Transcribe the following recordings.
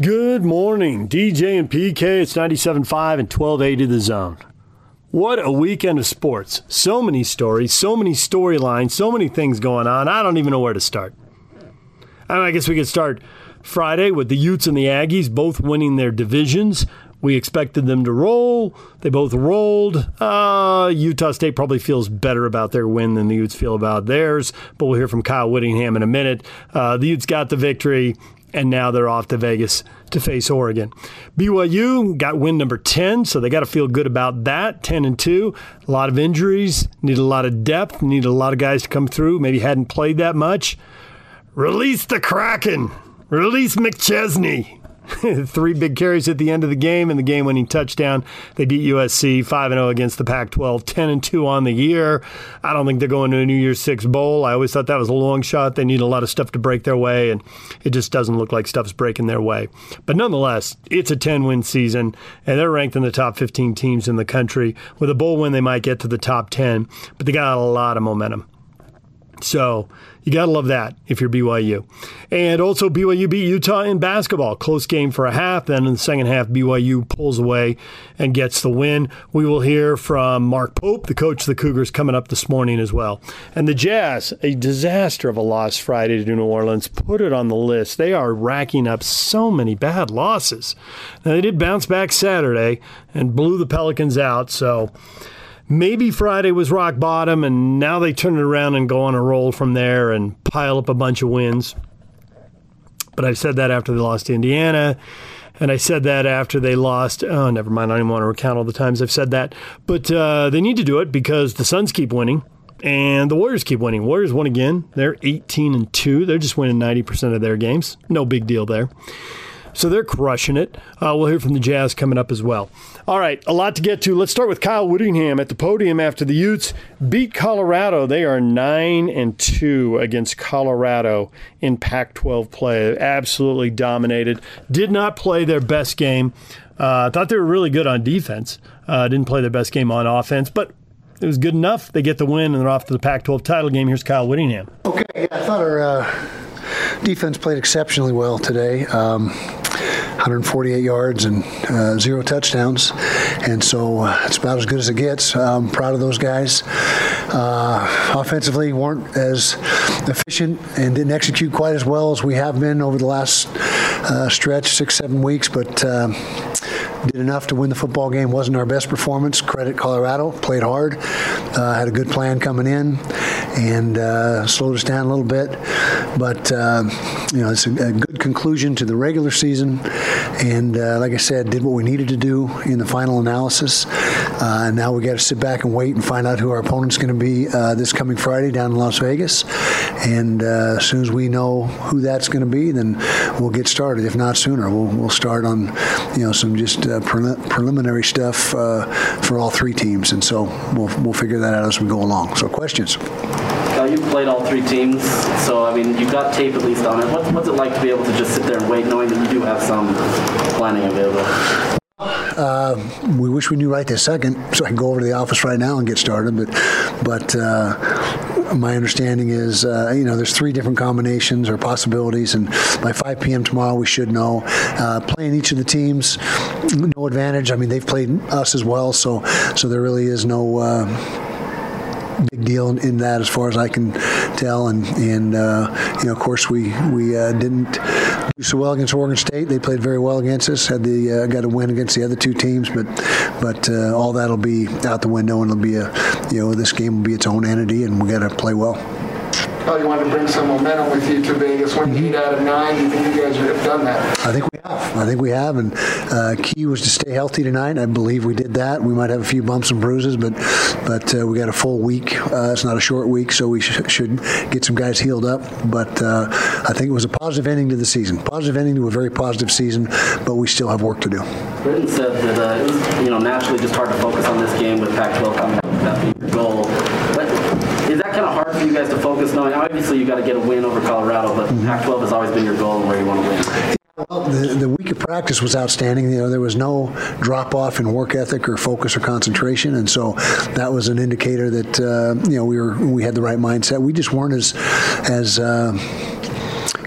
Good morning, DJ and PK. It's 97.5 and 1280 the zone. What a weekend of sports. So many stories, so many storylines, so many things going on. I don't even know where to start. I guess we could start Friday with the Utes and the Aggies both winning their divisions. We expected them to roll. They both rolled. Uh, Utah State probably feels better about their win than the Utes feel about theirs, but we'll hear from Kyle Whittingham in a minute. Uh, the Utes got the victory and now they're off to Vegas to face Oregon. BYU got win number 10, so they got to feel good about that. 10 and 2. A lot of injuries, need a lot of depth, need a lot of guys to come through, maybe hadn't played that much. Release the Kraken. Release McChesney. Three big carries at the end of the game and the game winning touchdown. They beat USC 5 0 against the Pac 12, 10 and 2 on the year. I don't think they're going to a New Year's Six Bowl. I always thought that was a long shot. They need a lot of stuff to break their way, and it just doesn't look like stuff's breaking their way. But nonetheless, it's a 10 win season, and they're ranked in the top 15 teams in the country. With a bowl win, they might get to the top 10, but they got a lot of momentum. So you got to love that if you're BYU. And also, BYU beat Utah in basketball. Close game for a half. Then in the second half, BYU pulls away and gets the win. We will hear from Mark Pope, the coach of the Cougars, coming up this morning as well. And the Jazz, a disaster of a loss Friday to New Orleans, put it on the list. They are racking up so many bad losses. Now, they did bounce back Saturday and blew the Pelicans out. So, maybe Friday was rock bottom, and now they turn it around and go on a roll from there and pile up a bunch of wins. But I said that after they lost to Indiana. And I said that after they lost. Oh, never mind. I don't even want to recount all the times I've said that. But uh, they need to do it because the Suns keep winning and the Warriors keep winning. Warriors won again. They're 18 and 2. They're just winning 90% of their games. No big deal there. So they're crushing it. Uh, we'll hear from the Jazz coming up as well. All right, a lot to get to. Let's start with Kyle Whittingham at the podium after the Utes beat Colorado. They are nine and two against Colorado in Pac-12 play. Absolutely dominated. Did not play their best game. Uh, thought they were really good on defense. Uh, didn't play their best game on offense, but it was good enough. They get the win and they're off to the Pac-12 title game. Here's Kyle Whittingham. Okay, I thought our uh, defense played exceptionally well today. Um, 148 yards and uh, zero touchdowns. And so uh, it's about as good as it gets. I'm proud of those guys. Uh, offensively, weren't as efficient and didn't execute quite as well as we have been over the last uh, stretch, six, seven weeks, but uh, did enough to win the football game. Wasn't our best performance. Credit Colorado. Played hard. Uh, had a good plan coming in and uh, slowed us down a little bit. But, uh, you know, it's a, a, good conclusion to the regular season. And uh, like I said, did what we needed to do in the final analysis. Uh, and now we got to sit back and wait and find out who our opponent's going to be uh, this coming Friday down in Las Vegas. And as soon as we know who that's going to be, then we'll get started. If not sooner, we'll, we'll start on, you know, some just pre- preliminary stuff for all three teams. And so we'll, we'll figure that out as we go along. So questions? Uh, you've played all three teams, so I mean, you've got tape at least on it. What's, what's it like to be able to just sit there and wait, knowing that you do have some planning available? Uh, we wish we knew right this second, so I can go over to the office right now and get started. But, but uh, my understanding is, uh, you know, there's three different combinations or possibilities, and by 5 p.m. tomorrow we should know. Uh, playing each of the teams, no advantage. I mean, they've played us as well, so so there really is no uh, big deal in, in, that, as far as I can tell. And and uh, you know, of course, we we uh, didn't so well against Oregon State. They played very well against us. Had the uh, got a win against the other two teams, but but uh, all that'll be out the window, and it'll be a you know this game will be its own entity, and we got to play well. You wanted to bring some momentum with you to Vegas. One eight out of nine. Do you think you guys have done that? I think we have. I think we have. And uh, key was to stay healthy tonight. I believe we did that. We might have a few bumps and bruises, but but uh, we got a full week. Uh, it's not a short week, so we sh- should get some guys healed up. But uh, I think it was a positive ending to the season. Positive ending to a very positive season, but we still have work to do. Britain said that uh, it was you know naturally just hard to focus on this game with Pac-12 coming up, that being your goal. But is that kind of hard for you guys to focus, knowing obviously you got to get a win over Colorado, but mm-hmm. Pac-12 has always been your goal and where you want to win? Well, the, the week of practice was outstanding. You know, there was no drop off in work ethic or focus or concentration, and so that was an indicator that uh, you know we were we had the right mindset. We just weren't as as uh,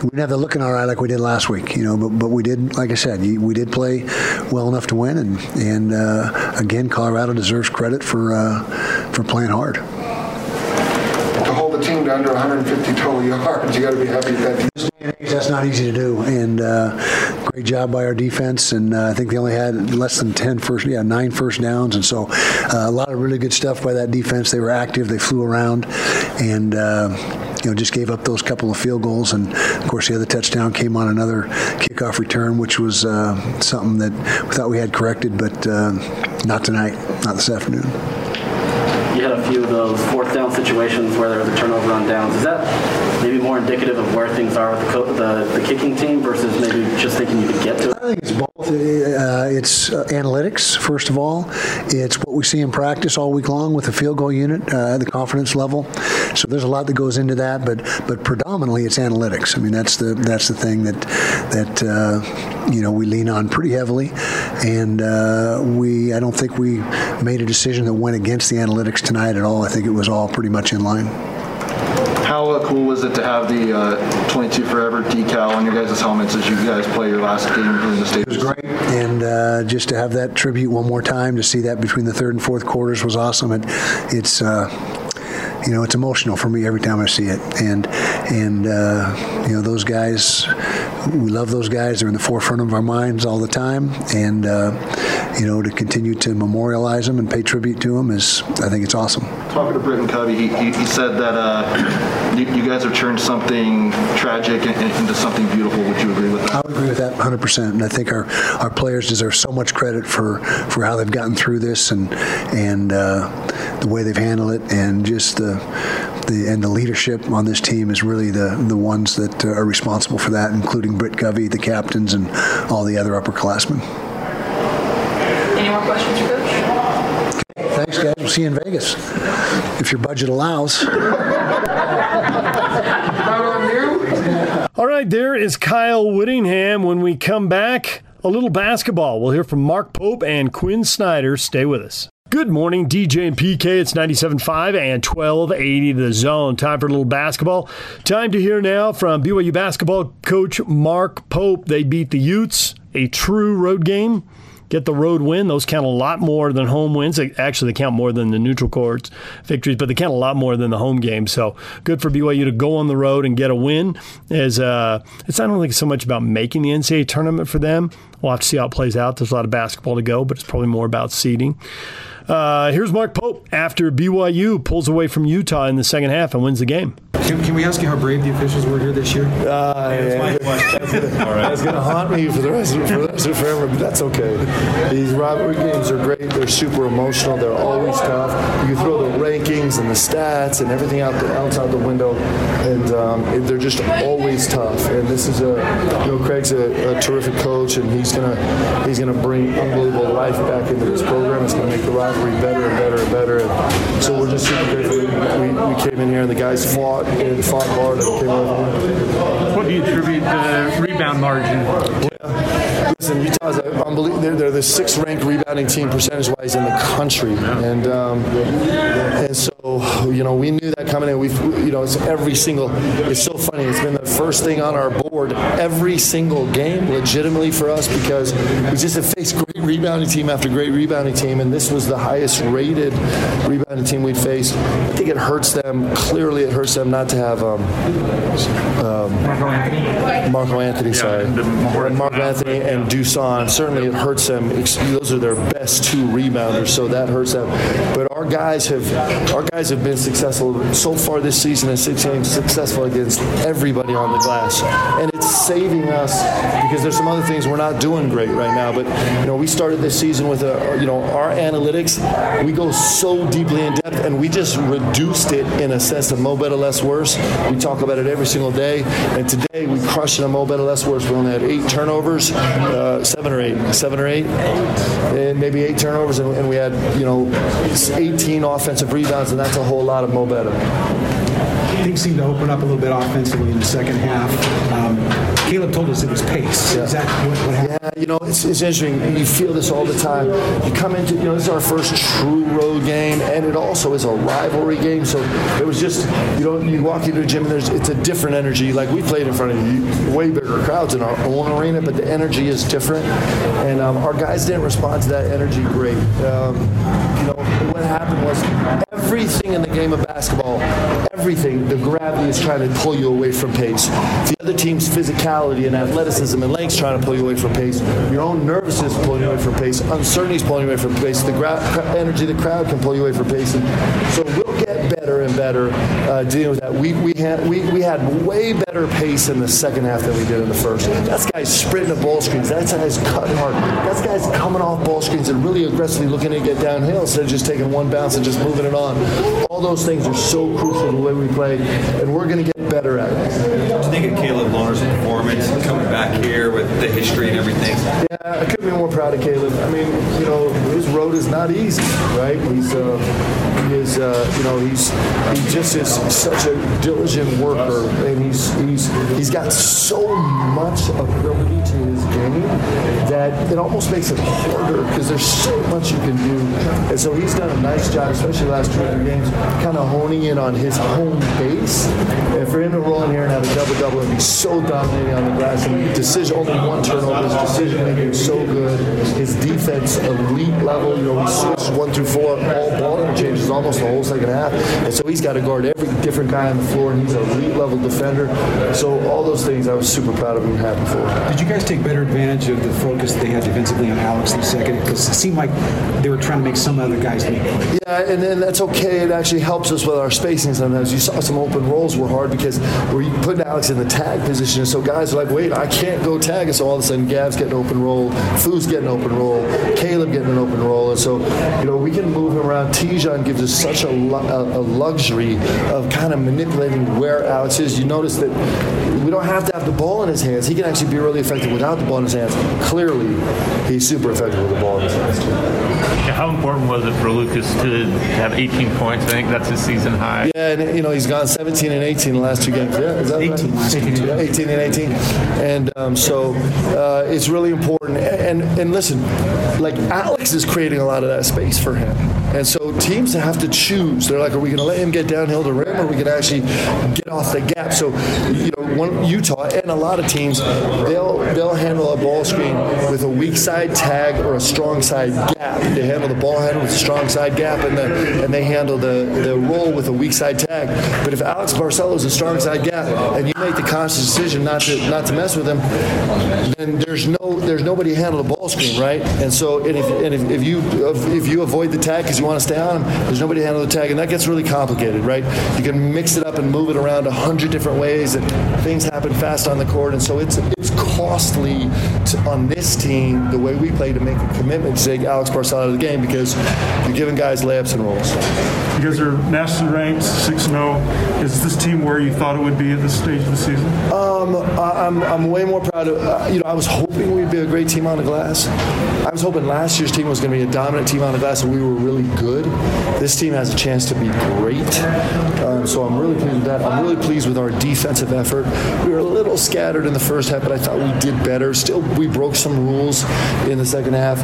we didn't have the look in our eye like we did last week, you know. But but we did, like I said, we did play well enough to win, and and uh, again, Colorado deserves credit for uh, for playing hard. To hold the team to under 150 total yards, you got to be happy with that. That's not easy to do, and uh, great job by our defense. And uh, I think they only had less than 10 first, yeah, nine first downs, and so uh, a lot of really good stuff by that defense. They were active, they flew around, and uh, you know, just gave up those couple of field goals. And of course, the other touchdown came on another kickoff return, which was uh, something that we thought we had corrected, but uh, not tonight, not this afternoon. You had a few of those fourth down situations where there was a turnover on downs. Is that more indicative of where things are with the, the, the kicking team versus maybe just thinking you could get to it? I think it's both. Uh, it's uh, analytics, first of all. It's what we see in practice all week long with the field goal unit, uh, the confidence level. So there's a lot that goes into that, but but predominantly it's analytics. I mean, that's the that's the thing that that uh, you know we lean on pretty heavily, and uh, we I don't think we made a decision that went against the analytics tonight at all. I think it was all pretty much in line. How uh, cool was it to have the uh, 22 Forever decal on your guys' helmets as you guys play your last game in the state? It was great, and uh, just to have that tribute one more time, to see that between the third and fourth quarters was awesome. It, it's uh, you know, it's emotional for me every time I see it. And and uh, you know, those guys, we love those guys. They're in the forefront of our minds all the time. And uh, you know, to continue to memorialize them and pay tribute to them is, I think, it's awesome. Talking to Britain Covey, he, he, he said that uh, you, you, guys have turned something tragic into something beautiful. Would you agree with that? I would agree with that 100%. And I think our, our players deserve so much credit for, for how they've gotten through this and and uh, the way they've handled it, and just the the and the leadership on this team is really the the ones that are responsible for that, including Britt Covey, the captains, and all the other upperclassmen. Any more questions for Coach? Okay, guys. We'll see you in Vegas if your budget allows. All right, there is Kyle Whittingham. When we come back, a little basketball. We'll hear from Mark Pope and Quin Snyder. Stay with us. Good morning, DJ and PK. It's 97.5 and 1280 the zone. Time for a little basketball. Time to hear now from BYU basketball coach Mark Pope. They beat the Utes, a true road game. Get the road win. Those count a lot more than home wins. Actually, they count more than the neutral courts victories, but they count a lot more than the home game. So good for BYU to go on the road and get a win. As uh, it's not only so much about making the NCAA tournament for them. We'll have to see how it plays out. There's a lot of basketball to go, but it's probably more about seeding. Uh, here's Mark Pope after BYU pulls away from Utah in the second half and wins the game. Can, can we ask you how brave the officials were here this year? Uh, yeah, that's going to haunt me for the rest of, for the rest of forever, but that's okay. These rivalry games are great. They're super emotional. They're always tough. You throw the rankings and the stats and everything out the, else out the window, and um, they're just always tough. And this is a, you know, Craig's a, a terrific coach, and he's gonna he's gonna bring unbelievable life back into this program. It's gonna make the rivalry better and better and better. And so we're just super grateful. We, we came in here and the guys fought and fought hard and came over. What do you attribute the rebound margin? Listen, Utah's unbelievable. They're, they're, the sixth ranked rebounding team percentage wise in the country, and um, and so you know we knew that coming in. We you know it's every single. It's so funny. It's been the first thing on our board every single game, legitimately for us because we just have faced great rebounding team after great rebounding team, and this was the highest rated rebounding team we'd faced. I think it hurts them. Clearly, it hurts them not to have um, um, Marco Anthony. Marco Anthony, sorry, yeah, Marco Anthony and Dusan. Certainly, it hurts them. Those are their best two rebounders, so that hurts them. But our guys have our guys have been successful so far this season as six successful against everybody on the glass, and it's saving us because there's some other things we're not doing great right now. But you know, we started this season with a you know our analytics. We go so deeply in depth, and we just reduced it in a sense of mo better less worse. We talk about it every single day, and today we crushed it a mo better less worse. We only had eight turnovers. Uh, seven or eight, seven or eight, and maybe eight turnovers, and, and we had you know 18 offensive rebounds, and that's a whole lot of mo better things seemed to open up a little bit offensively in the second half. Um, Caleb told us it was pace. Yeah. Is that what, what happened? You know, it's, it's interesting. And you feel this all the time. You come into, you know, this is our first true road game, and it also is a rivalry game. So it was just, you know, you walk into a gym and there's, it's a different energy. Like we played in front of way bigger crowds in our own arena, but the energy is different. And um, our guys didn't respond to that energy great. Um, you know, what happened was everything in the game of basketball, everything, the gravity is trying to pull you away from pace. The other team's physicality and athleticism and length trying to pull you away from pace. Your own nervousness pulling you away from pace. Uncertainty is pulling you away from pace. The gra- energy of the crowd can pull you away from pace. And so we'll get better and better uh, dealing with that. We, we, had, we, we had way better pace in the second half than we did in the first. That's guys sprinting at ball screens. That's guys cutting hard. That's guys coming off ball screens and really aggressively looking to get downhill instead of just taking one bounce and just moving it on. All those things are so crucial to the way we play, and we're going to get better at it. What do you think of Caleb Lohner's performance coming back here with the history and everything? Yeah, I couldn't be more proud of Caleb. I mean, you know, his road is not easy, right? He's, uh, he is, uh, you know, he's he just is such a diligent worker, and he's he's he's got so much ability to his game that it almost makes it harder because there's so much you can do. And so he's done a nice job, especially last two or three games, kind of honing in on his home base. And for him to roll in here and have a double double and be so dominating on the glass, and decision only one turnover, his decision making is so good, his defense elite level. You know, he switches one through four, all ball interchanges almost the whole second half, and so he's got to guard every different guy on the floor, and he's an elite level defender. So all those things, I was super proud of him happy for. Did you guys take better advantage of the focus they had defensively on Alex in the second? Because it seemed like they were trying to make some other guys make plays. Yeah, and, and that's okay. It actually helps us with our spacing sometimes. You saw some open rolls were hard because we're putting Alex in the tag position. And so guys are like, wait, I can't go tag. And so all of a sudden, Gav's getting open roll, Foo's getting open roll, Caleb getting an open roll. And so, you know, we can move him around. Te'Jon gives us such a, a, a luxury of kind of manipulating where Alex is. You notice that we don't have to have the ball in his hands. He can actually be really effective without the ball in his hands. Clearly, he's super effective with the ball in his hands. How important was it for Lucas to have 18 points? I think that's his season high. Yeah, and you know he's gone 17 and 18 the last two games. Yeah, is that 18 right? last 18, yeah, 18 and 18, and um, so uh, it's really important. And and listen, like Alex is creating a lot of that space for him, and so teams have to choose. They're like, are we going to let him get downhill to rim, or are we going to actually get off the gap? So you know, one Utah and a lot of teams, they'll they'll handle a ball screen with a weak side tag or a strong side gap. They handle the ball handle with a strong side gap, and the, and they handle the, the roll with a weak side tag. But if Alex Barcelo is a strong side gap, and you make the conscious decision not to not to mess with him, then there's no there's nobody to handle the ball screen, right? And so and if and if, if you if you avoid the tag because you want to stay on him, there's nobody to handle the tag, and that gets really complicated, right? You can mix it up and move it around a hundred different ways, and things happen fast on the court, and so it's it's costly to, on this team the way we play to make a commitment to take Alex Barcelo game because you're giving guys layups and rolls. You guys are nationally ranked, 6 0. Is this team where you thought it would be at this stage of the season? Um, I- I'm, I'm way more proud of, uh, you know, I was hoping we'd be a great team on the glass. I was hoping last year's team was going to be a dominant team on the glass and we were really good. This team has a chance to be great. Um, so I'm really pleased with that. I'm really pleased with our defensive effort. We were a little scattered in the first half, but I thought we did better. Still, we broke some rules in the second half.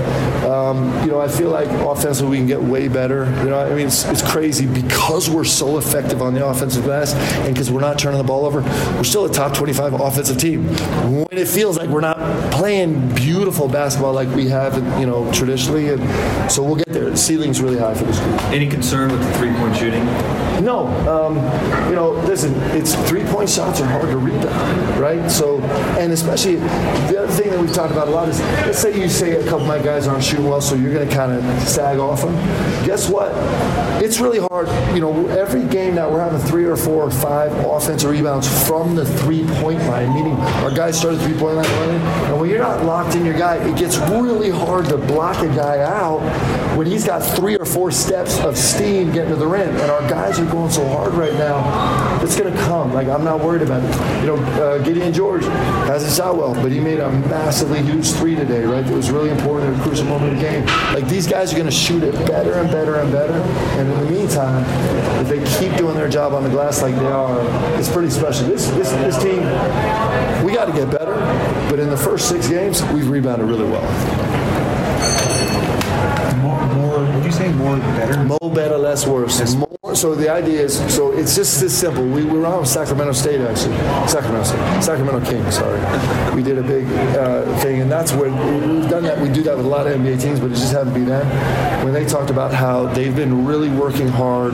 Um, you know, I feel like offensively we can get way better. You know, I mean, it's, it's crazy because we're so effective on the offensive glass and because we're not turning the ball over, we're still a top 25 offensive team. When it feels like we're not playing beautiful basketball like we have, you know, traditionally, and so we'll get there. The ceiling's really high for this group. Any concern with the three-point shooting? No, um, you know, listen, it's three-point shots are hard to rebound, right? So, and especially the other thing that we've talked about a lot is, let's say you say a couple of my guys aren't shooting well, so you're going to kind of sag off them. Guess what? It's really hard. You know, every game now we're having three or four or five offensive rebounds from the three-point line, meaning our guys start the three-point line running, and when you're not locked in your guy, it gets really hard to block a guy out when he's got three or four steps of steam getting to the rim, and our guys are going so hard right now. It's going to come. Like I'm not worried about it. You know, uh, Gideon George hasn't shot well, but he made a massively huge three today, right? That was really important in a crucial moment of the game. Like these guys are going to shoot it better and better and better. And in the meantime, if they keep doing their job on the glass like they are, it's pretty special. This this this team, we got to get better. But in the first six games, we've rebounded really well. More, more would you say more better? More better, less worse. More, so the idea is, so it's just this simple. We, we were on Sacramento State actually, Sacramento State, Sacramento Kings. Sorry, we did a big uh, thing, and that's where we've done that. We do that with a lot of NBA teams, but it just happened to be them. When they talked about how they've been really working hard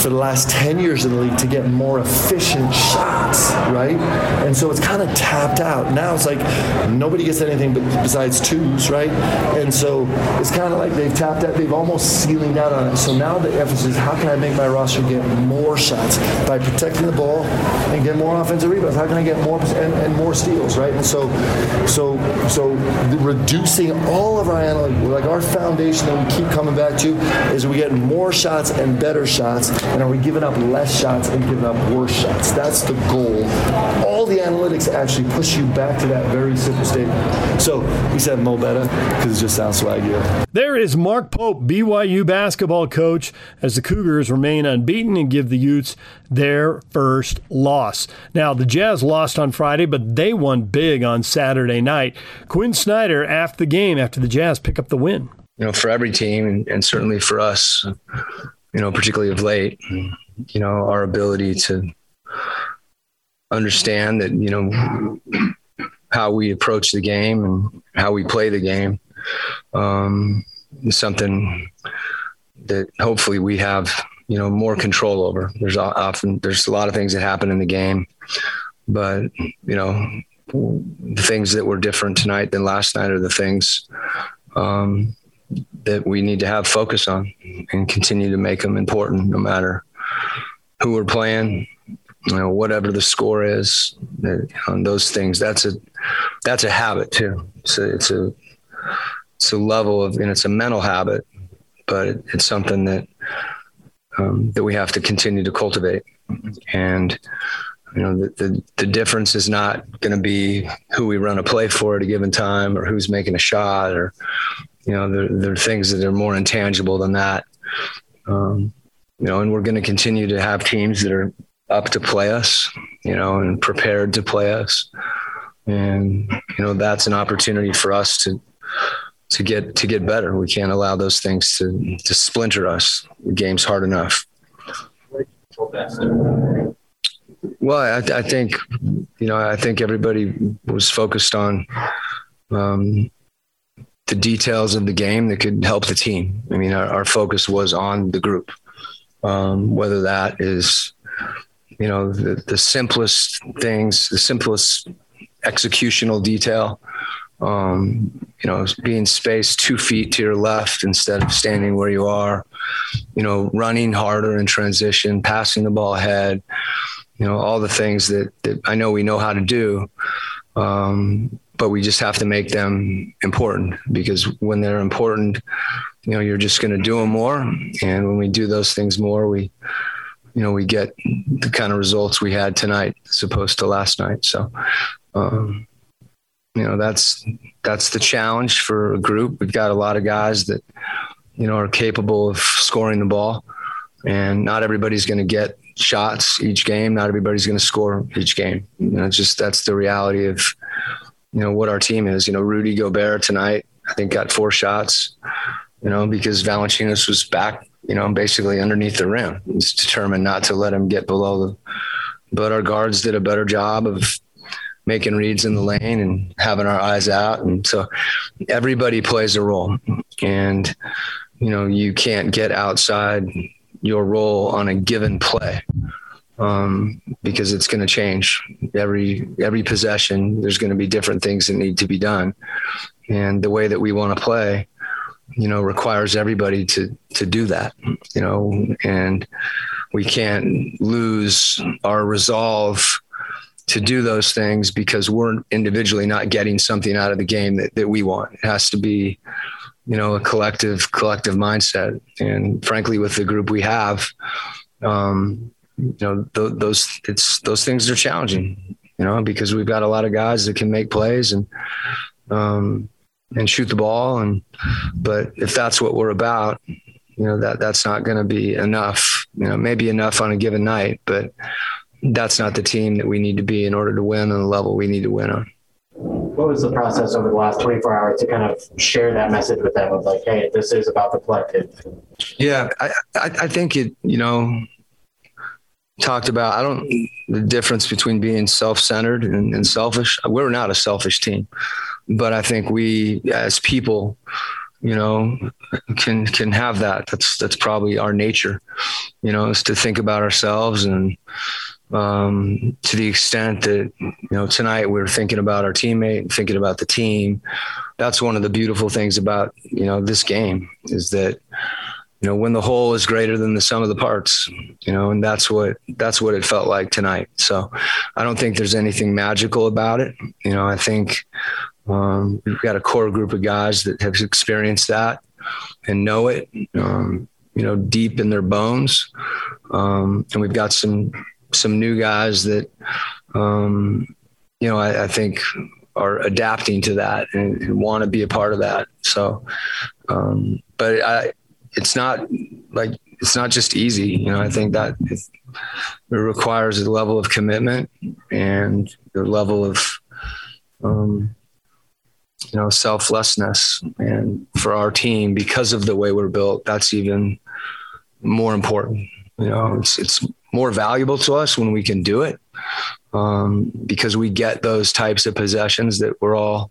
for the last 10 years in the league to get more efficient shots, right? And so it's kind of tapped out. Now it's like nobody gets anything but besides twos, right? And so it's kind of like they've tapped out, they've almost ceiling out on it. So now the emphasis is how can I make my roster get more shots by protecting the ball and get more offensive rebounds? How can I get more and, and more steals, right? And so, so, so reducing all of our analytics, like our foundation that we keep coming back to, is we get more shots and better shots, and are we giving up less shots and giving up worse shots? That's the goal. All the analytics actually push you back to that very simple statement. So we said Mo better because it just sounds swaggier. There is Mark Pope, BYU basketball coach, as the Cougars remain unbeaten and give the Utes their first loss. Now, the Jazz lost on Friday, but they won big on Saturday night. Quin Snyder, after the game, after the Jazz pick up the win. You know, for every team, and, and certainly for us, you know, particularly of late, you know, our ability to understand that, you know, how we approach the game and how we play the game um, is something that hopefully we have, you know, more control over. There's often, there's a lot of things that happen in the game, but, you know, the things that were different tonight than last night are the things um, that we need to have focus on and continue to make them important no matter who we're playing you know whatever the score is on those things that's a that's a habit too. So it's a it's a level of and it's a mental habit but it's something that um, that we have to continue to cultivate. And you know the, the, the difference is not going to be who we run a play for at a given time or who's making a shot or you know there, there are things that are more intangible than that. Um, you know and we're going to continue to have teams that are up to play us you know and prepared to play us. And you know that's an opportunity for us to to get to get better. We can't allow those things to to splinter us. The game's hard enough. Well, I, I, think, you know, I think everybody was focused on um, the details of the game that could help the team. I mean, our, our focus was on the group, um, whether that is, you know, the, the simplest things, the simplest executional detail. Um, you know, being spaced two feet to your left instead of standing where you are, you know, running harder in transition, passing the ball ahead, you know, all the things that, that I know we know how to do. Um, but we just have to make them important because when they're important, you know, you're just going to do them more. And when we do those things more, we, you know, we get the kind of results we had tonight as opposed to last night. So, um, you know, that's, that's the challenge for a group. We've got a lot of guys that, you know, are capable of scoring the ball and not everybody's going to get shots each game. Not everybody's going to score each game. You know, just that's the reality of you know what our team is. You know, Rudy Gobert tonight, I think got four shots. You know, because Valanciunas was back. You know, basically underneath the rim. He's determined not to let him get below the. But our guards did a better job of making reads in the lane and having our eyes out, and so everybody plays a role. And you know, you can't get outside your role on a given play um, because it's going to change every every possession. There's going to be different things that need to be done, and the way that we want to play, you know, requires everybody to to do that. You know, and we can't lose our resolve to do those things because we're individually not getting something out of the game that, that we want. It has to be you know a collective collective mindset and frankly with the group we have um, you know th- those it's those things are challenging you know because we've got a lot of guys that can make plays and um, and shoot the ball and but if that's what we're about you know that that's not going to be enough you know maybe enough on a given night but that's not the team that we need to be in order to win on the level we need to win on what was the process over the last 24 hours to kind of share that message with them of like, hey, this is about the collective? Yeah, I, I, I think it, you know, talked about, I don't, the difference between being self centered and, and selfish. We're not a selfish team, but I think we as people, you know, can can have that. That's that's probably our nature, you know, is to think about ourselves and um, to the extent that you know tonight we're thinking about our teammate, thinking about the team. That's one of the beautiful things about you know this game is that you know when the whole is greater than the sum of the parts. You know, and that's what that's what it felt like tonight. So I don't think there's anything magical about it. You know, I think um, we've got a core group of guys that have experienced that and know it. Um, you know, deep in their bones, um, and we've got some some new guys that, um, you know, I, I, think are adapting to that and, and want to be a part of that. So, um, but I, it's not like it's not just easy. You know, I think that it, it requires a level of commitment and a level of, um, you know, selflessness. And for our team, because of the way we're built, that's even more important. You know, it's it's more valuable to us when we can do it um, because we get those types of possessions that we're all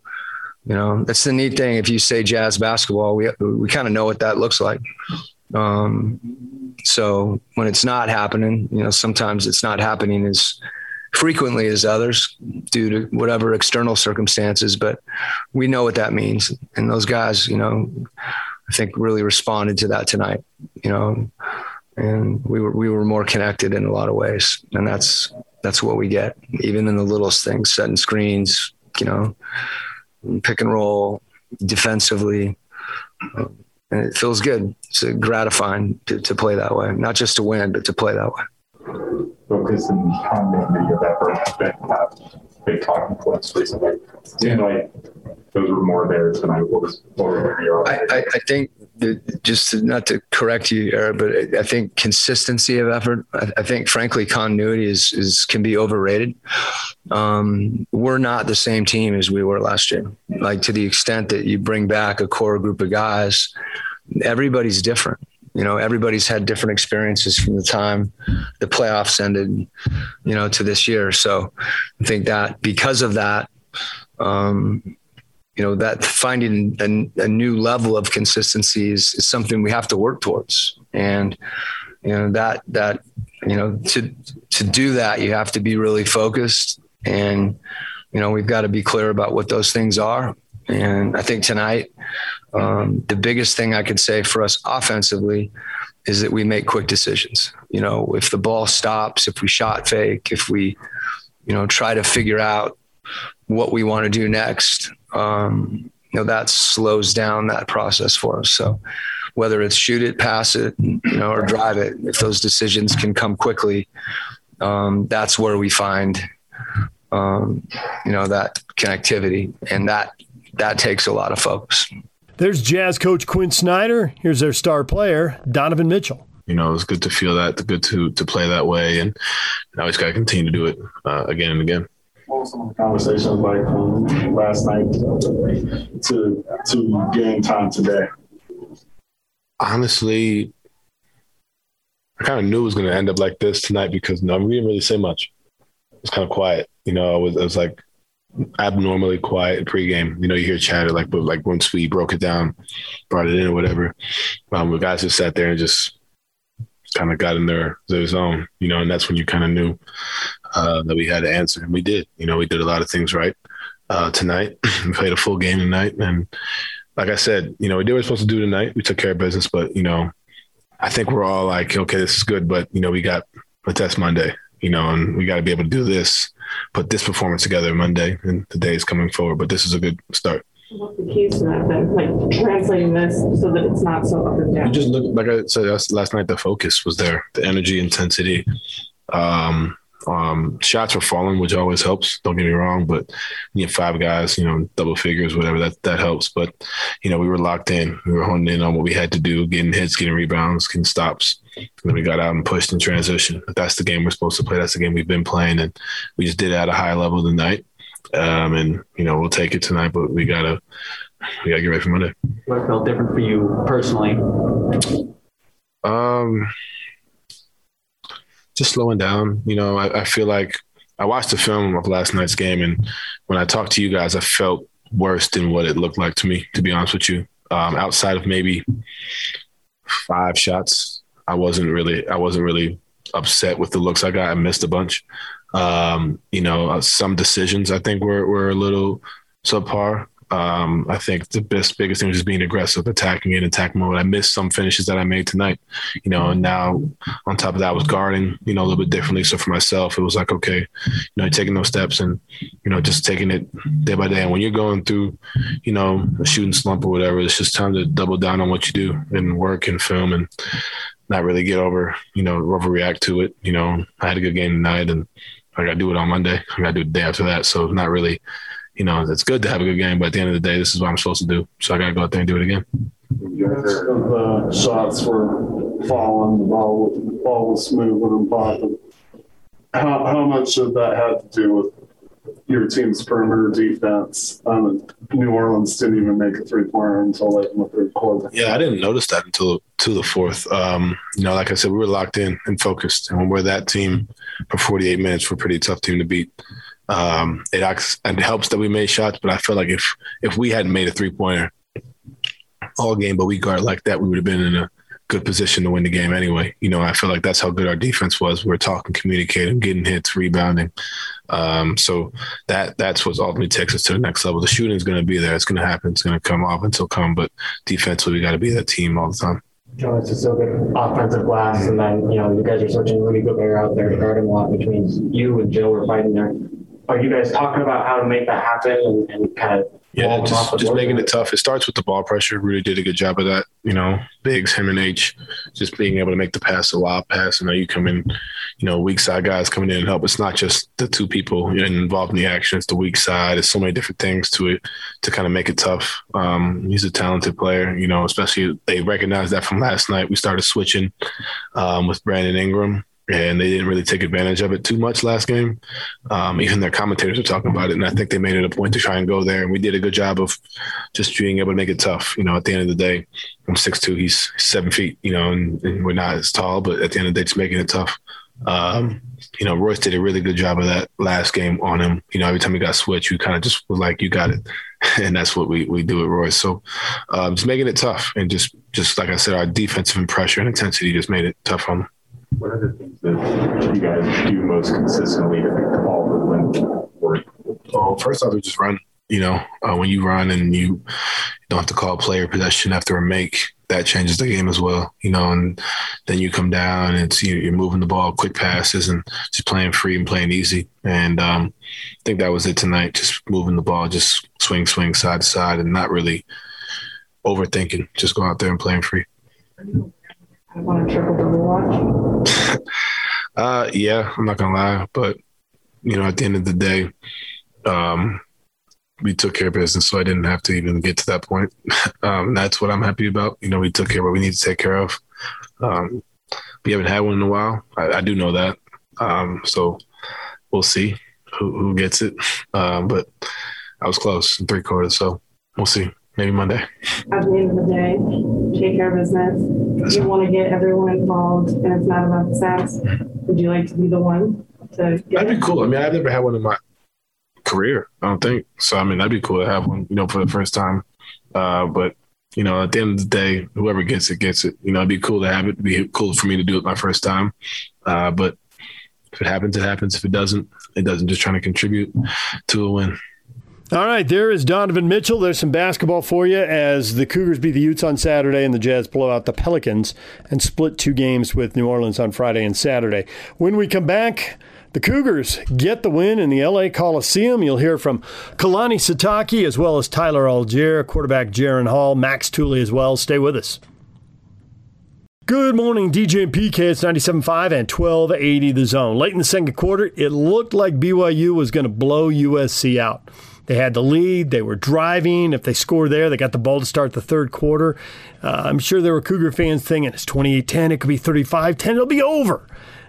you know that's the neat thing if you say jazz basketball we we kind of know what that looks like um, so when it's not happening you know sometimes it's not happening as frequently as others due to whatever external circumstances but we know what that means and those guys you know i think really responded to that tonight you know and we were we were more connected in a lot of ways, and that's that's what we get, even in the littlest things, setting screens, you know, pick and roll, defensively, um, and it feels good. It's gratifying to, to play that way, not just to win, but to play that way. Focus and continuity of effort have been big talking points recently. Seemed like those were more there than I was, I, I, I think just to, not to correct you, Eric, but I think consistency of effort. I, I think, frankly, continuity is is can be overrated. Um, we're not the same team as we were last year. Like to the extent that you bring back a core group of guys, everybody's different. You know, everybody's had different experiences from the time the playoffs ended, you know, to this year. So I think that because of that, um, you know that finding a, a new level of consistency is, is, something we have to work towards. And you know that that you know to to do that you have to be really focused. And you know we've got to be clear about what those things are. And i think tonight um, the biggest thing i could say for us offensively is that we make quick decisions you know if the ball stops if we shot fake if we you know try to figure out what we want to do next um, you know that slows down that process for us. So whether it's shoot it, pass it, you know, or drive it, if those decisions can come quickly, um, that's where we find um, you know that connectivity, and that that takes a lot of focus. There's Jazz coach Quin Snyder. Here's their star player Donovan Mitchell. You know, it's good to feel that, good to to play that way, and now he's got to continue to do it uh, again and again what was some of the conversations like from last night to to game time today? Honestly, I kind of knew it was going to end up like this tonight because no, we didn't really say much. It was kind of quiet. You know, it was, it was like abnormally quiet pregame. You know, you hear chatter like, but like once we broke it down, brought it in or whatever, um, the guys just sat there and just kind of got in their their zone. You know, and that's when you kind of knew uh, that we had to answer, and we did. You know, we did a lot of things right uh, tonight. we played a full game tonight, and like I said, you know, we did what we are supposed to do tonight. We took care of business, but you know, I think we're all like, okay, this is good, but you know, we got a test Monday, you know, and we got to be able to do this, put this performance together Monday, and the day is coming forward. But this is a good start. What's the keys to that then? Like translating this so that it's not so up and down. You just look like I said last night. The focus was there, the energy, intensity. Um, um, shots were falling, which always helps. Don't get me wrong, but you have five guys, you know, double figures, whatever that that helps. But you know, we were locked in. We were honing in on what we had to do, getting hits, getting rebounds, getting stops. And then we got out and pushed in transition. That's the game we're supposed to play. That's the game we've been playing, and we just did it at a high level tonight. um, and you know we'll take it tonight. But we gotta we gotta get ready for Monday. What felt different for you personally? Um, just slowing down. You know, I, I feel like I watched the film of last night's game, and when I talked to you guys, I felt worse than what it looked like to me. To be honest with you, um, outside of maybe five shots, I wasn't really I wasn't really upset with the looks I got. I missed a bunch. Um, you know, uh, some decisions I think were were a little subpar. Um, I think the best, biggest thing was just being aggressive, attacking in attack mode. I missed some finishes that I made tonight, you know, and now on top of that, I was guarding, you know, a little bit differently. So for myself, it was like, okay, you know, taking those steps and, you know, just taking it day by day. And when you're going through, you know, a shooting slump or whatever, it's just time to double down on what you do and work and film and not really get over, you know, overreact to it. You know, I had a good game tonight and I got to do it on Monday. I got to do it the day after that. So not really you know, it's good to have a good game, but at the end of the day, this is what I'm supposed to do. So I got to go out there and do it again. The shots were falling, the ball, the ball was moving and popping. How, how much of that had to do with your team's perimeter defense? Um, New Orleans didn't even make a three pointer until late in the third quarter. Yeah, I didn't notice that until to the fourth. Um, you know, like I said, we were locked in and focused, and when we're that team for 48 minutes, we're a pretty tough team to beat. Um, it, it helps that we made shots, but I feel like if if we hadn't made a three pointer all game, but we guard like that, we would have been in a good position to win the game anyway. You know, I feel like that's how good our defense was. We are talking, communicating, getting hits, rebounding. Um, so that that's what ultimately takes us to the next level. The shooting is going to be there. It's going to happen. It's going to come off until come. But defensively, we got to be that team all the time. Jonas is so good offensive glass, and then you know you guys are switching Rudy Gobert out there to guard him a lot, means you and Joe We're fighting there are you guys talking about how to make that happen and, and kind of yeah, just, just making it tough. It starts with the ball pressure. Rudy did a good job of that. You know, Biggs, him and H, just being able to make the pass, a wild pass. You know, you come in, you know, weak side guys coming in and help. It's not just the two people involved in the action. It's the weak side. There's so many different things to it to kind of make it tough. Um, he's a talented player, you know, especially they recognized that from last night. We started switching um, with Brandon Ingram and they didn't really take advantage of it too much last game. Um, even their commentators were talking about it, and I think they made it a point to try and go there. And we did a good job of just being able to make it tough. You know, at the end of the day, I'm six two, he's seven feet. You know, and, and, we're not as tall, but at the end of the day, just making it tough. Um, you know, Royce did a really good job of that last game on him. You know, every time he got switched, you kind of just was like, "You got it," and that's what we we do at Royce. So, um, just making it tough, and just just like I said, our defensive and pressure and intensity just made it tough on them. What are the things that you guys do most consistently to make the ball work? Well, first off, we just run. You know, uh, when you run and you don't have to call player possession after a make, that changes the game as well. You know, and then you come down and it's you're moving the ball, quick passes, and just playing free and playing easy. And um, I think that was it tonight. Just moving the ball, just swing, swing, side to side, and not really overthinking. Just go out there and playing free. I want to triple double watch. uh, yeah, I'm not gonna lie, but you know, at the end of the day, um, we took care of business, so I didn't have to even get to that point. um, that's what I'm happy about. You know, we took care of what we need to take care of. Um, we haven't had one in a while. I, I do know that. Um, so we'll see who, who gets it. Um, but I was close in three quarters, so we'll see. Maybe Monday. At the end of the day, take care of business. You want to get everyone involved, and it's not about stats. Would you like to be the one to? Get that'd be cool. I mean, I've never had one in my career. I don't think so. I mean, that'd be cool to have one. You know, for the first time. Uh, but you know, at the end of the day, whoever gets it gets it. You know, it'd be cool to have it. It'd be cool for me to do it my first time. Uh, but if it happens, it happens. If it doesn't, it doesn't. Just trying to contribute to a win. All right, there is Donovan Mitchell. There's some basketball for you as the Cougars beat the Utes on Saturday and the Jazz blow out the Pelicans and split two games with New Orleans on Friday and Saturday. When we come back, the Cougars get the win in the LA Coliseum. You'll hear from Kalani Sitake as well as Tyler Allgeier, quarterback Jaren Hall, Max Tooley as well. Stay with us. Good morning, DJ and PK. It's 97.5 and 1280 the zone. Late in the second quarter, it looked like BYU was going to blow USC out. They had the lead. They were driving. If they score there, they got the ball to start the third quarter. Uh, I'm sure there were Cougar fans thinking it's 28 10. It could be 35 10. It'll be over.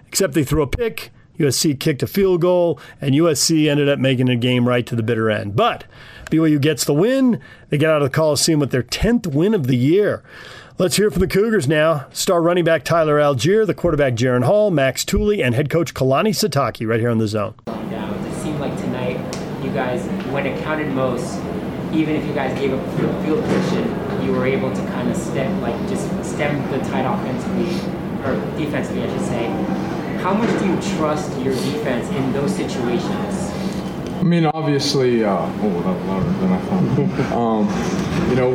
Except they threw a pick USC kicked a field goal, and USC ended up making a game right to the bitter end. But BYU gets the win. They get out of the Coliseum with their 10th win of the year. Let's hear from the Cougars now. Star running back Tyler Allgeier, the quarterback Jaren Hall, Max Tooley, and head coach Kalani Sitake right here on the zone. It seemed like tonight, you guys, when it counted most, even if you guys gave up field position, you were able to kind of stem, like just stem the tide offensively, or defensively, I should say. How much do you trust your defense in those situations? I mean, obviously, uh, oh, that louder than I thought. um, you know,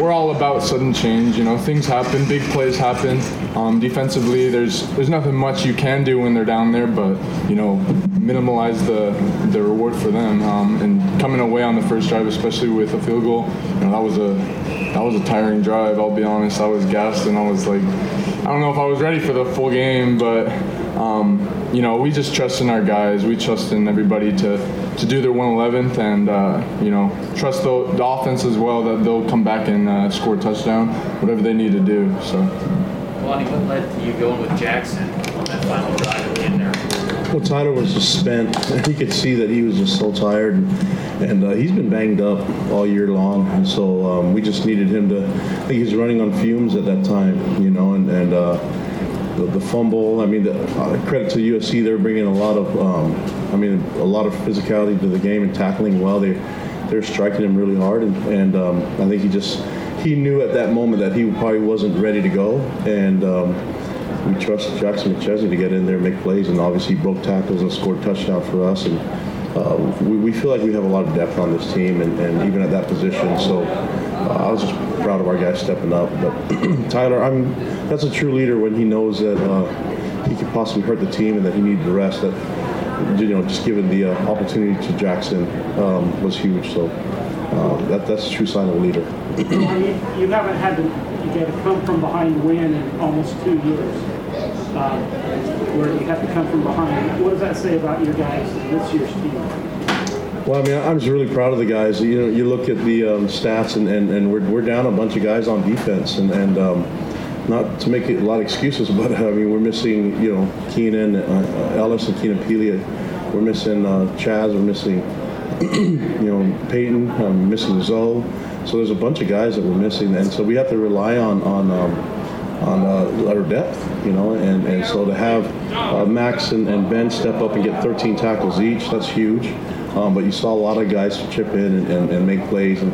we're all about sudden change. You know, things happen, big plays happen. Um, defensively, there's there's nothing much you can do when they're down there, but you know, minimalize the the reward for them. Um, and coming away on the first drive, especially with a field goal, you know, that was a that was a tiring drive. I'll be honest, I was gassed and I was like, I don't know if I was ready for the full game, but um, you know, we just trust in our guys. We trust in everybody to, to do their 111th and, uh, you know, trust the, the, offense as well that they'll come back and uh, score a touchdown, whatever they need to do. So. Lonnie, what led to you going with Jackson on that final drive at the end there? Well, Tyler was just spent. You could see that he was just so tired, and, and uh, he's been banged up all year long. And so um, we just needed him to. I think he's running on fumes at that time, you know, and and uh, the, the fumble. I mean, the, uh, credit to USC, they're bringing a lot of, um, I mean, a lot of physicality to the game and tackling well. They they're striking him really hard, and, and um, I think he just he knew at that moment that he probably wasn't ready to go, and um, we trusted Jackson McChesney to get in there, and make plays, and obviously broke tackles and scored touchdown for us, and uh, we, we, feel like we have a lot of depth on this team, and, and even at that position. So uh, I was just proud of our guys stepping up. But Tyler, I'm that's a true leader when he knows that uh, he could possibly hurt the team and that he needed the rest. That you know, just given the uh, opportunity to Jackson um, was huge. So uh, that that's a true sign of a leader. you haven't had to you get to come from behind win in almost two years. Uh, where you have to come from behind. What does that say about your guys this year's team? Well, I mean, I'm just really proud of the guys. You know, you look at the um, stats, and, and, and we're, we're down a bunch of guys on defense, and, and um, not to make a lot of excuses, but I mean, we're missing, you know, Keenan uh, Ellis and Keenan Pili. We're missing uh, Chaz. We're missing, you know, Peyton. I'm missing Zoe. So there's a bunch of guys that we're missing, and so we have to rely on on um, on uh, our depth, you know, and, and so to have uh, Max and, and, Ben step up and get 13 tackles each, that's huge. Um, but you saw a lot of guys chip in and, and, and make plays, and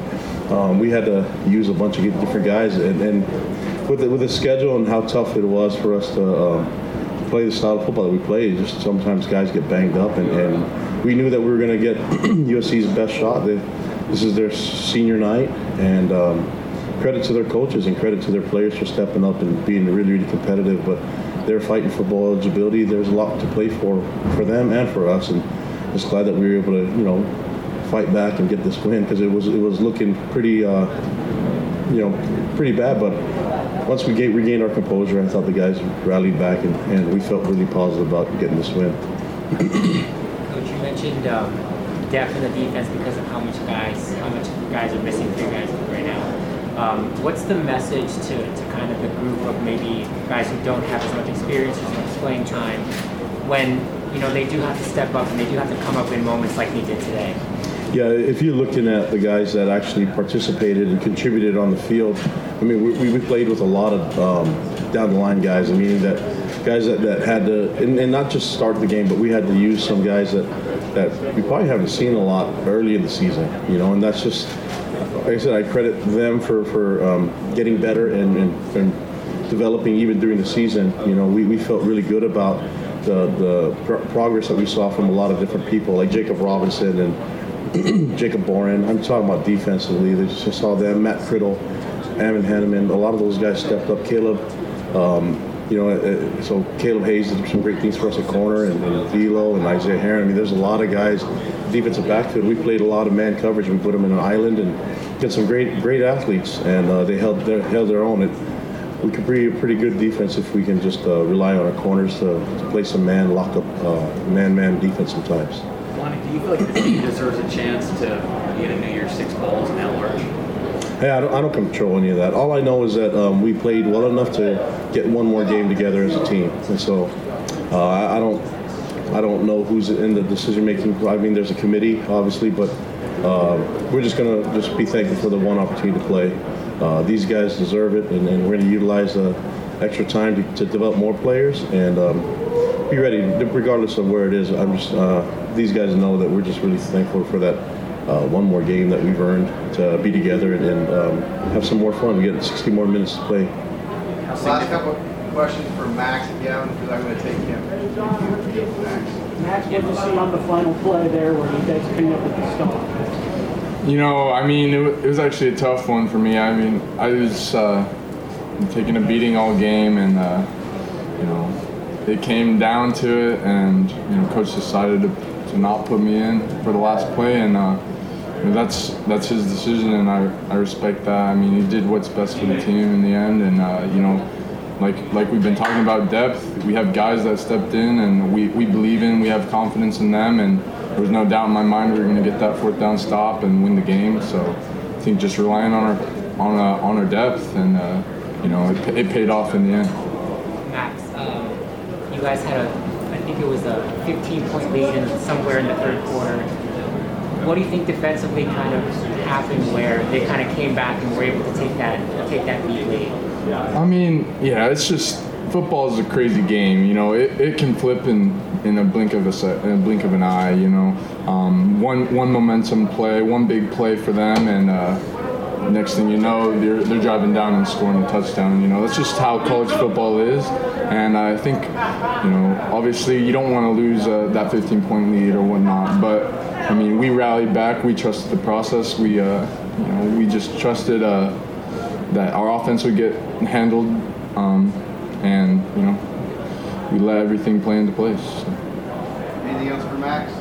um, we had to use a bunch of different guys. And, and with the, with the schedule and how tough it was for us to um, play the style of football that we play, just sometimes guys get banged up, and, and we knew that we were going to get USC's best shot. They, this is their senior night, and um, credit to their coaches and credit to their players for stepping up and being really, really competitive. But they're fighting for bowl eligibility. There's a lot to play for for them and for us, and just glad that we were able to, you know, fight back and get this win because it was it was looking pretty, uh, you know, pretty bad. But once we get, regained our composure, I thought the guys rallied back and, and we felt really positive about getting this win. Coach, you mentioned um, depth in the defense because of how much guys, how much guys are missing for you guys right now. Um, what's the message to, to kind of the group of maybe guys who don't have as much experience, as playing time, when you know they do have to step up and they do have to come up in moments like they did today? Yeah, if you're looking at the guys that actually participated and contributed on the field, I mean, we, we played with a lot of um, down the line guys. I mean, that guys that, that had to, and, and, not just start the game, but we had to use some guys that, that we probably haven't seen a lot early in the season, you know, and that's just, like I said, I credit them for, for um, getting better and, and, and, developing even during the season. You know, we, we felt really good about the, the pr- progress that we saw from a lot of different people, like Jacob Robinson and Jacob Boren. I'm talking about defensively. They just saw them, Matt Criddle, Ammon Hannemann. A lot of those guys stepped up. Caleb, um, you know, uh, so Kaleb Hayes did some great things for us at corner, and, and and Isaiah Herron. I mean, there's a lot of guys defensive backfield. We played a lot of man coverage. We put them in an island and get some great great athletes, and uh, they held their held their own. It, we could be a pretty good defense if we can just uh, rely on our corners to, to play some man lock up uh, man-man defense sometimes. Lonnie, do you feel like the team deserves a chance to get a New Year's Six bowls in at large? Hey, I don't, I don't control any of that. All I know is that um, we played well enough to get one more game together as a team, and so uh, I, I, don't. I don't know who's in the decision making. I mean, there's a committee, obviously, but uh, we're just going to just be thankful for the one opportunity to play. Uh, these guys deserve it, and, and we're going to utilize the extra time to, to develop more players and um, be ready, regardless of where it is. I'm just uh, these guys know that we're just really thankful for that uh, one more game that we've earned to be together and, and um, have some more fun. We get 60 more minutes to play. Last couple questions for Max again, because I'm going to take him. Max. Max, what did you see on the final play there where you guys came up with the stop? You know, I mean, it, it was actually a tough one for me. I mean, I was uh, taking a beating all game, and uh, you know, it came down to it, and you know, coach decided to, to not put me in for the last play, and uh, you know, that's that's his decision, and I, I respect that. I mean, he did what's best for the team in the end, and uh, you know, like like we've been talking about depth, we have guys that stepped in, and we, we believe in, we have confidence in them, and there was no doubt in my mind we were going to get that fourth down stop and win the game. So I think just relying on our on uh, on our depth, and uh, you know, it, it paid off in the end. Max, um, you guys had a, I think it was a 15 point lead in somewhere in the third quarter. What do you think defensively kind of happened where they kind of came back and were able to take that take that lead lead? I mean, yeah, it's just football is a crazy game. You know, it, it can flip in, in a blink of a in a blink of an eye. You know, um, one one momentum play, one big play for them, and uh, next thing you know, they're they're driving down and scoring a touchdown. You know, that's just how college football is. And I think, you know, obviously you don't want to lose uh, that 15 point lead or whatnot, but I mean, we rallied back. We trusted the process. We, uh, you know, we just trusted. Uh, that our offense would get handled, um, and you know, we let everything play into place. So. Anything else for Max?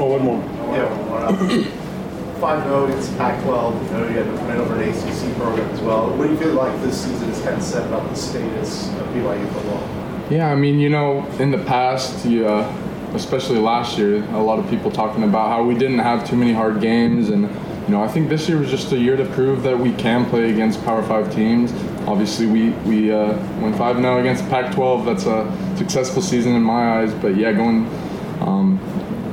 Oh, one more. Yeah. Five zero against Pac-12. You know you had to win over an ACC program as well. What do you feel like this season has kind of set about the status of BYU football? Yeah, I mean, you know, in the past, you, uh, especially last year, a lot of people talking about how we didn't have too many hard games, and you know, I think this year was just a year to prove that we can play against Power Five teams. Obviously, we we uh, went five 0 against the Pac-12. That's a successful season in my eyes. But yeah, going um,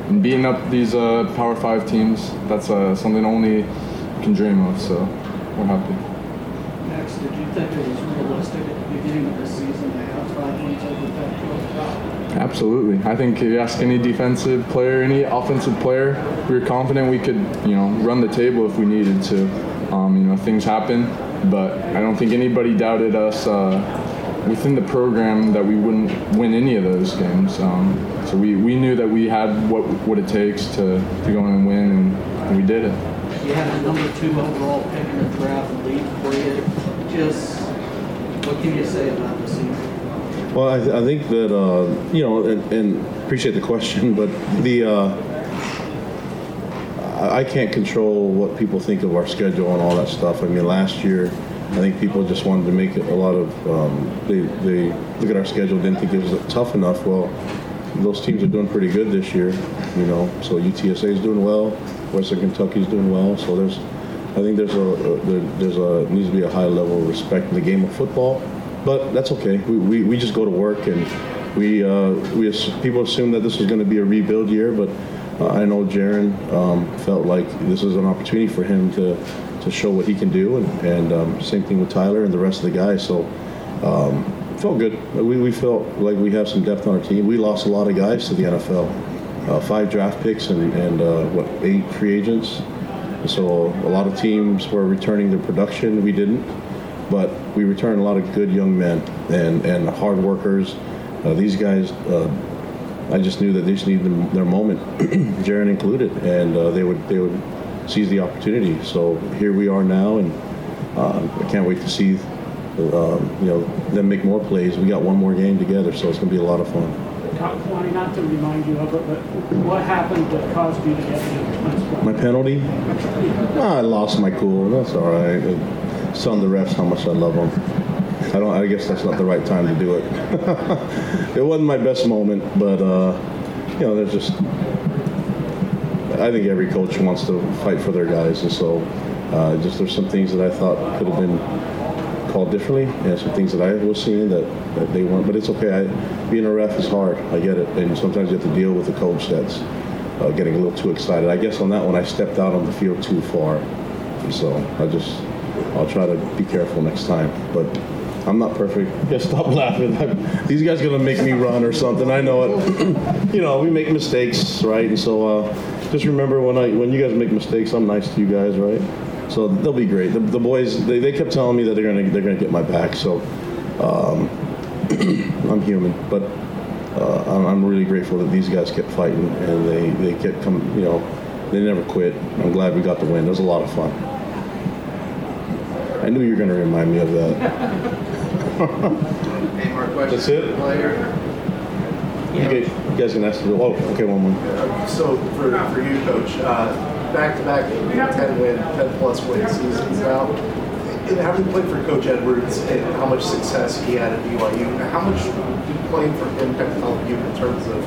and beating up these uh, Power Five teams, that's uh, something only you can dream of. So we're happy. Max, did you think it was realistic at the beginning of the season to have five points over Pac-12? Absolutely. I think if you ask any defensive player, any offensive player, we were confident we could, you know, run the table if we needed to. Um, you know, things happen, but I don't think anybody doubted us uh, within the program that we wouldn't win any of those games. Um, so we, we knew that we had what what it takes to, to go in and win, and, and we did it. You had a number two overall pick in the draft lead for you. Just, what can you say about the season? Well, I, th- I think that uh, you know, and, and appreciate the question, but the uh, I can't control what people think of our schedule and all that stuff. I mean, last year, I think people just wanted to make it a lot of. Um, they they look at our schedule, didn't think it was tough enough. Well, those teams are doing pretty good this year, you know. So UTSA is doing well, Western Kentucky is doing well. So there's, I think there's a, a there, there's a needs to be a high level of respect in the game of football, but that's okay. We, we, we just go to work and we uh, we people assume that this was going to be a rebuild year, but uh, I know Jaren um, felt like this was an opportunity for him to to show what he can do, and and um, same thing with Tyler and the rest of the guys. So. Um, felt good. We, we felt like we have some depth on our team. We lost a lot of guys to the NFL, uh, five draft picks and, and uh, what eight free agents. So a lot of teams were returning their production. We didn't, but we returned a lot of good young men and and hard workers. Uh, these guys, uh, I just knew that they just needed their moment, Jaren included, and uh, they would they would seize the opportunity. So here we are now, and uh, I can't wait to see um, you know them make more plays. We got one more game together, so it's going to be a lot of fun. Not, to remind you of it, but what happened that caused you to get the My penalty? Ah, I lost my cool. That's all right. It's telling the refs how much I love them. I don't. I guess that's not the right time to do it. it wasn't my best moment, but uh, you know, there's just. I think every coach wants to fight for their guys, and so uh, just there's some things that I thought could have been called differently, and some things that I was seeing that, that they weren't. But it's okay. I, being a ref is hard. I get it, and sometimes you have to deal with a coach that's uh, getting a little too excited. I guess on that one, I stepped out on the field too far, and so I just I'll try to be careful next time. But I'm not perfect. Yeah, stop laughing. These guys gonna make me run or something. I know it. you know, we make mistakes, right? And so uh, just remember when I when you guys make mistakes, I'm nice to you guys, right? So they'll be great. The, the boys, they, they kept telling me that they're gonna they're gonna get my back. So um, I'm human, but uh, I'm, I'm really grateful that these guys kept fighting and they they kept coming. You know, they never quit. I'm glad we got the win. It was a lot of fun. I knew you were gonna remind me of that. Any more questions? That's it? Player? You guys, you guys can ask. The, oh, okay, one more. So for, for you, coach, uh, back-to-back 10 win, 10 plus win seasons now. And having played for Coach Edwards and how much success he had at BYU, how much did playing for him kind of help you in terms of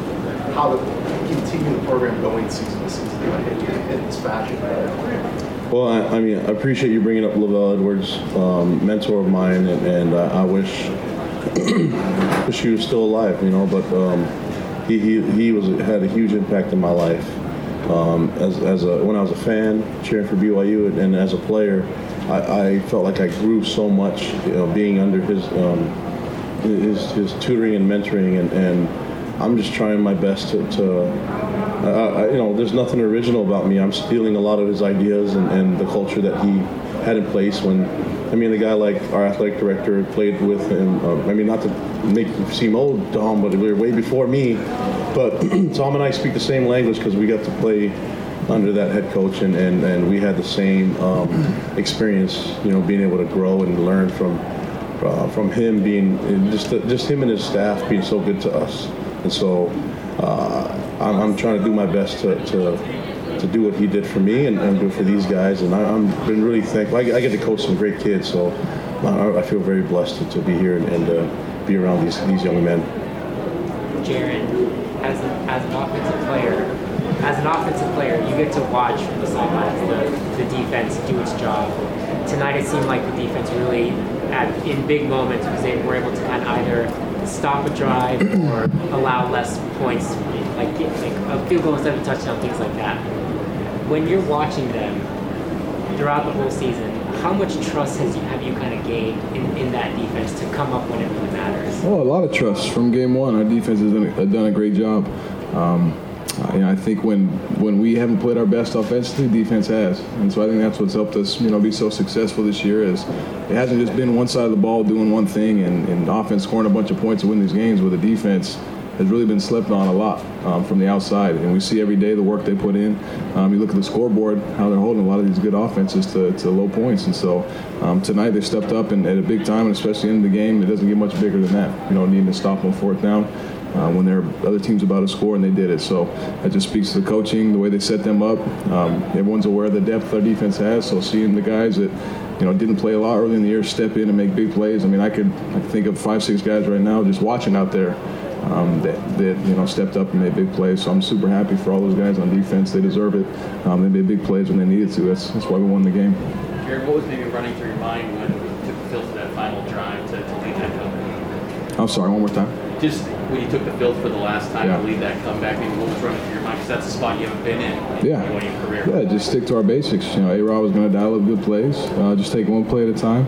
how to continue the program going season to season in this fashion? Well, I, I mean, I appreciate you bringing up LaVell Edwards, um, mentor of mine, and, and uh, I wish wish he was still alive, you know. But um, he, he he was had a huge impact in my life. Um, as, as a when I was a fan cheering for BYU and, and as a player, I, I felt like I grew so much, you know, being under his um, his, his tutoring and mentoring, and, and I'm just trying my best to, to you know, there's nothing original about me. I'm stealing a lot of his ideas and, and the culture that he had in place when, I mean, the guy like our athletic director played with him. Uh, I mean, not to make him seem old, Tom, but we were way before me. But Tom and I speak the same language because we got to play under that head coach and, and, and we had the same um, experience, you know, being able to grow and learn from uh, from him being just just him and his staff being so good to us. And so uh, I'm, I'm, trying to do my best to, to, to do what he did for me and, and do for these guys. And I, am been really thankful. I, I, get to coach some great kids, so I, I feel very blessed to, to be here and, and uh, be around these these young men. Jaren, as, as an offensive player, as an offensive player, you get to watch from the sidelines the, the defense do its job. Tonight, it seemed like the defense really, at, in big moments, was they were able to kind of either stop a drive or allow less points, like, like a field goal instead of a touchdown, things like that. When you're watching them throughout the whole season, how much trust has you, have you kind of gained in, in that defense to come up when it really matters? Oh, a lot of trust from game one. Our defense has done a, done a great job. Um, I, I think when when we haven't played our best offensively, defense has, and so I think that's what's helped us, you know, be so successful this year. Is it hasn't just been one side of the ball doing one thing and, and offense scoring a bunch of points to win these games, with the defense has really been slept on a lot um, from the outside, and we see every day the work they put in. Um, you look at the scoreboard, how they're holding a lot of these good offenses to, to low points, and so um, tonight they stepped up and at a big time, and especially in the game, it doesn't get much bigger than that. You know, needing to stop on fourth down uh, when there are other teams about to score, and they did it. So that just speaks to the coaching, the way they set them up. Um, everyone's aware of the depth our defense has, so seeing the guys that you know didn't play a lot early in the year step in and make big plays. I mean, I could I could think of five, six guys right now just watching out there. Um, that, that, you know stepped up and made big plays. So I'm super happy for all those guys on defense. They deserve it. Um, they made big plays when they needed to. That's, that's why we won the game. Jaren, what was maybe running through your mind when you took the field for that final drive to, to lead that comeback? I'm sorry, one more time. Just when you took the field for the last time Yeah. to lead that comeback, maybe what was running through your mind? Because that's a spot you haven't been in Yeah. in your career. Yeah, just stick to our basics. You know, A-Rod was going to dial up good plays. Uh, just take one play at a time.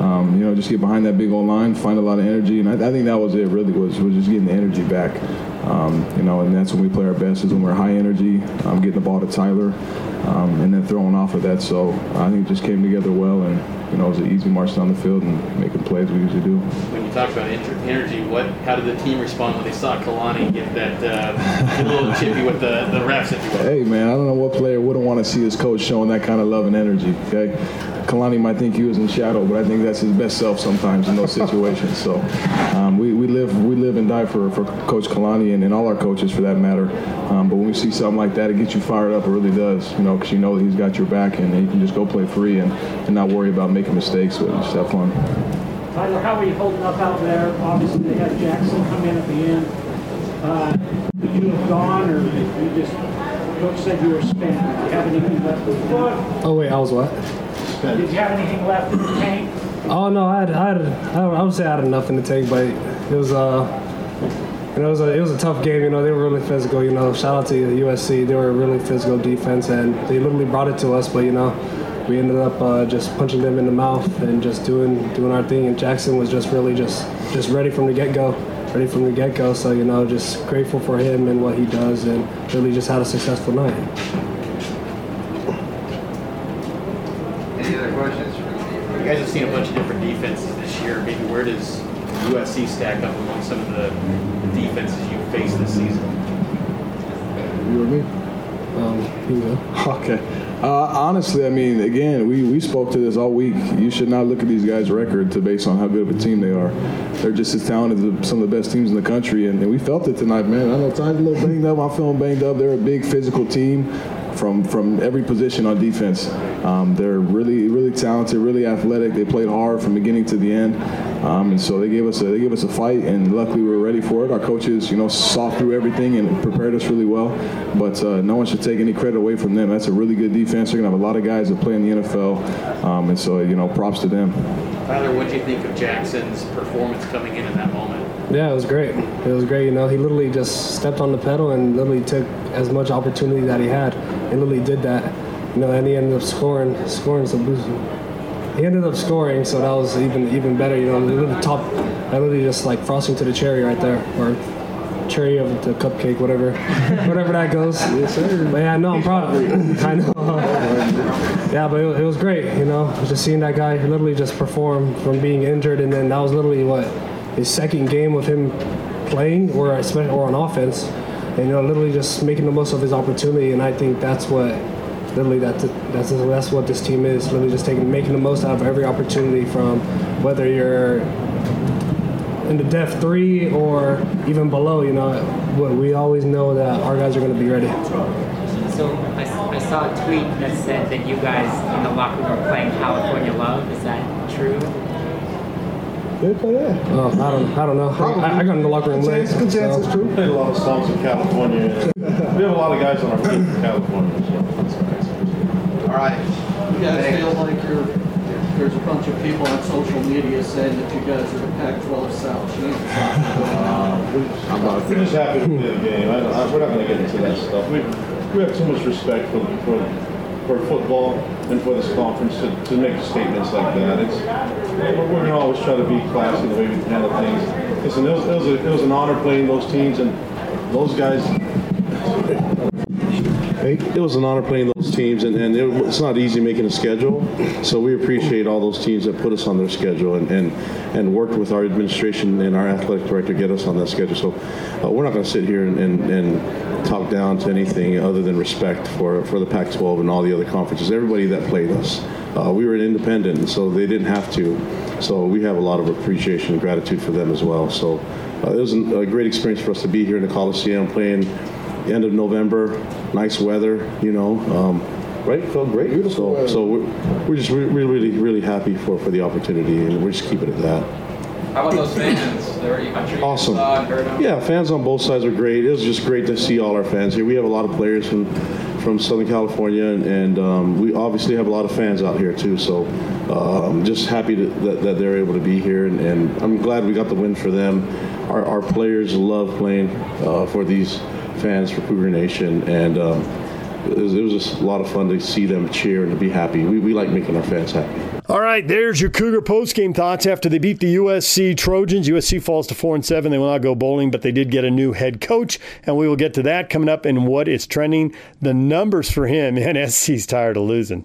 Um, you know, just get behind that big old line, find a lot of energy, and I, I think that was it. Really, was was just getting the energy back. Um, you know, and that's when we play our best is when we're high energy, um, getting the ball to Tyler, um, and then throwing off of that. So I think it just came together well, and you know, it was an easy march down the field and making plays we usually do. When you talk about energy, what? How did the team respond when they saw Kalani get that uh, get little chippy with the, the refs, if you will? Hey man, I don't know what player wouldn't want to see his coach showing that kind of love and energy. Okay, Kalani might think he was in shadow, but I think that's his best self sometimes in those situations. So um, we, we live we live and die for, for Coach Kalani and, and all our coaches for that matter. Um, but when we see something like that, it gets you fired up. It really does, you know, because you know that he's got your back and you can just go play free and, and not worry about making mistakes, but just have fun. Tyler, how are you holding up out there? Obviously, they had Jackson come in at the end. Uh, Would you have gone, or you just, coach said you were spent? Do you have anything left? Oh wait, I was what? Suspense. Did you have anything left in the tank? Oh no, I had, I had, I would say I had enough in the tank, but it was uh, you know, it was a it was a tough game. You know, they were really physical. You know, shout out to USC. They were a really physical defense, and they literally brought it to us. But you know, we ended up uh, just punching them in the mouth and just doing doing our thing. And Jackson was just really just just ready from the get go, ready from the get go. So you know, just grateful for him and what he does, and really just had a successful night. Any other questions? You guys have seen a bunch of different defenses this year. Maybe where does USC stack up among some of the defenses you faced this season? You or me? Um, you go. Okay. Uh, honestly, I mean, again, we, we spoke to this all week. You should not look at these guys' record to base on how good of a team they are. They're just as talented as some of the best teams in the country, and, and we felt it tonight, man. I know Ty's a little banged up. I'm feeling banged up. They're a big physical team from from every position on defense. Um, they're really really talented, really athletic. They played hard from beginning to the end, um, and so they gave us a, they gave us a fight, and luckily we were ready for it. Our coaches, you know, saw through everything and prepared us really well. But uh, no one should take any credit away from them. That's a really good defense. They're gonna have a lot of guys that play in the NFL, um, and so you know, props to them. Tyler, what do you think of Jackson's performance coming in in that moment? Yeah, it was great. It was great. You know, he literally just stepped on the pedal and literally took as much opportunity that he had. He literally did that. You know, and he ended up scoring, scoring some boost. He ended up scoring, so that was even even better. You know, the top, I literally just like frosting to the cherry right there, or cherry of the cupcake, whatever, whatever that goes. Yes, sir. But yeah, no, I'm proud. I know. yeah, but it, it was great. You know, just seeing that guy literally just perform from being injured, and then that was literally what his second game with him playing or or on offense, and you know, literally just making the most of his opportunity. And I think that's what literally that that's that's what this team is. Literally just taking making the most out of every opportunity from whether you're in the depth three or even below. You know, what we always know that our guys are going to be ready. So I, I saw a tweet that said that you guys in the locker room are playing California Love. Is that true? They play that? Oh, I don't, I don't know. I, I got in the locker room late. Good chance so. it's true. Played a lot of songs in California. we have a lot of guys on our team from California. So. All right. You guys feel like you're, there's a bunch of people on social media saying that you guys are the Pac-12 South champions. Uh, we're just happy to play the game. I, I, we're not going to get into that stuff. We, we have too much respect for, for for football and for this conference to, to make statements like that. It's we're, going to always try to be classy the way we handle things. Listen, it was, it was, a, it was an honor playing those teams and those guys. It was an honor playing those teams, and, and it, it's not easy making a schedule. So we appreciate all those teams that put us on their schedule and, and, and worked with our administration and our athletic director to get us on that schedule. So uh, we're not going to sit here and, and, and talk down to anything other than respect for, for the Pac-12 and all the other conferences. Everybody that played us, uh, we were an independent, so they didn't have to. So we have a lot of appreciation and gratitude for them as well. So uh, it was a great experience for us to be here in the Coliseum playing end of November, nice weather, you know. Um, right, felt great. Beautiful. So, so we're, we're just we're really really happy for for the opportunity, and we're just keeping it at that. How about those fans? They were, I'm sure you Awesome. saw heard. Yeah, fans on both sides are great. It was just great to see all our fans here. We have a lot of players from from Southern California, and, and um, we obviously have a lot of fans out here too. So uh, I'm just happy to, that, that they're able to be here, and, and I'm glad we got the win for them. Our, our players love playing uh, for these fans for Cougar Nation, and um, it, was, it was just a lot of fun to see them cheer and to be happy. We, we like making our fans happy. All right, there's your Cougar postgame thoughts after they beat the USC Trojans. USC falls to four and seven. They will not go bowling, but they did get a new head coach, and we will get to that coming up in what is trending. The numbers for him, and SC's tired of losing.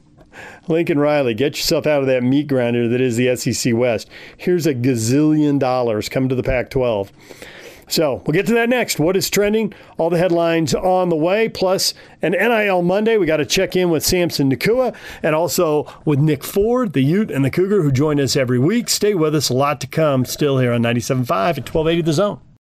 Lincoln Riley, get yourself out of that meat grinder that is the SEC West. Here's a gazillion dollars coming to the Pac 12. So we'll get to that next. What is trending? All the headlines on the way, plus an NIL Monday. We got to check in with Samson Nacua and also with Nick Ford, the Ute and the Cougar, who join us every week. Stay with us. A lot to come still here on 97.5 at 1280 The Zone.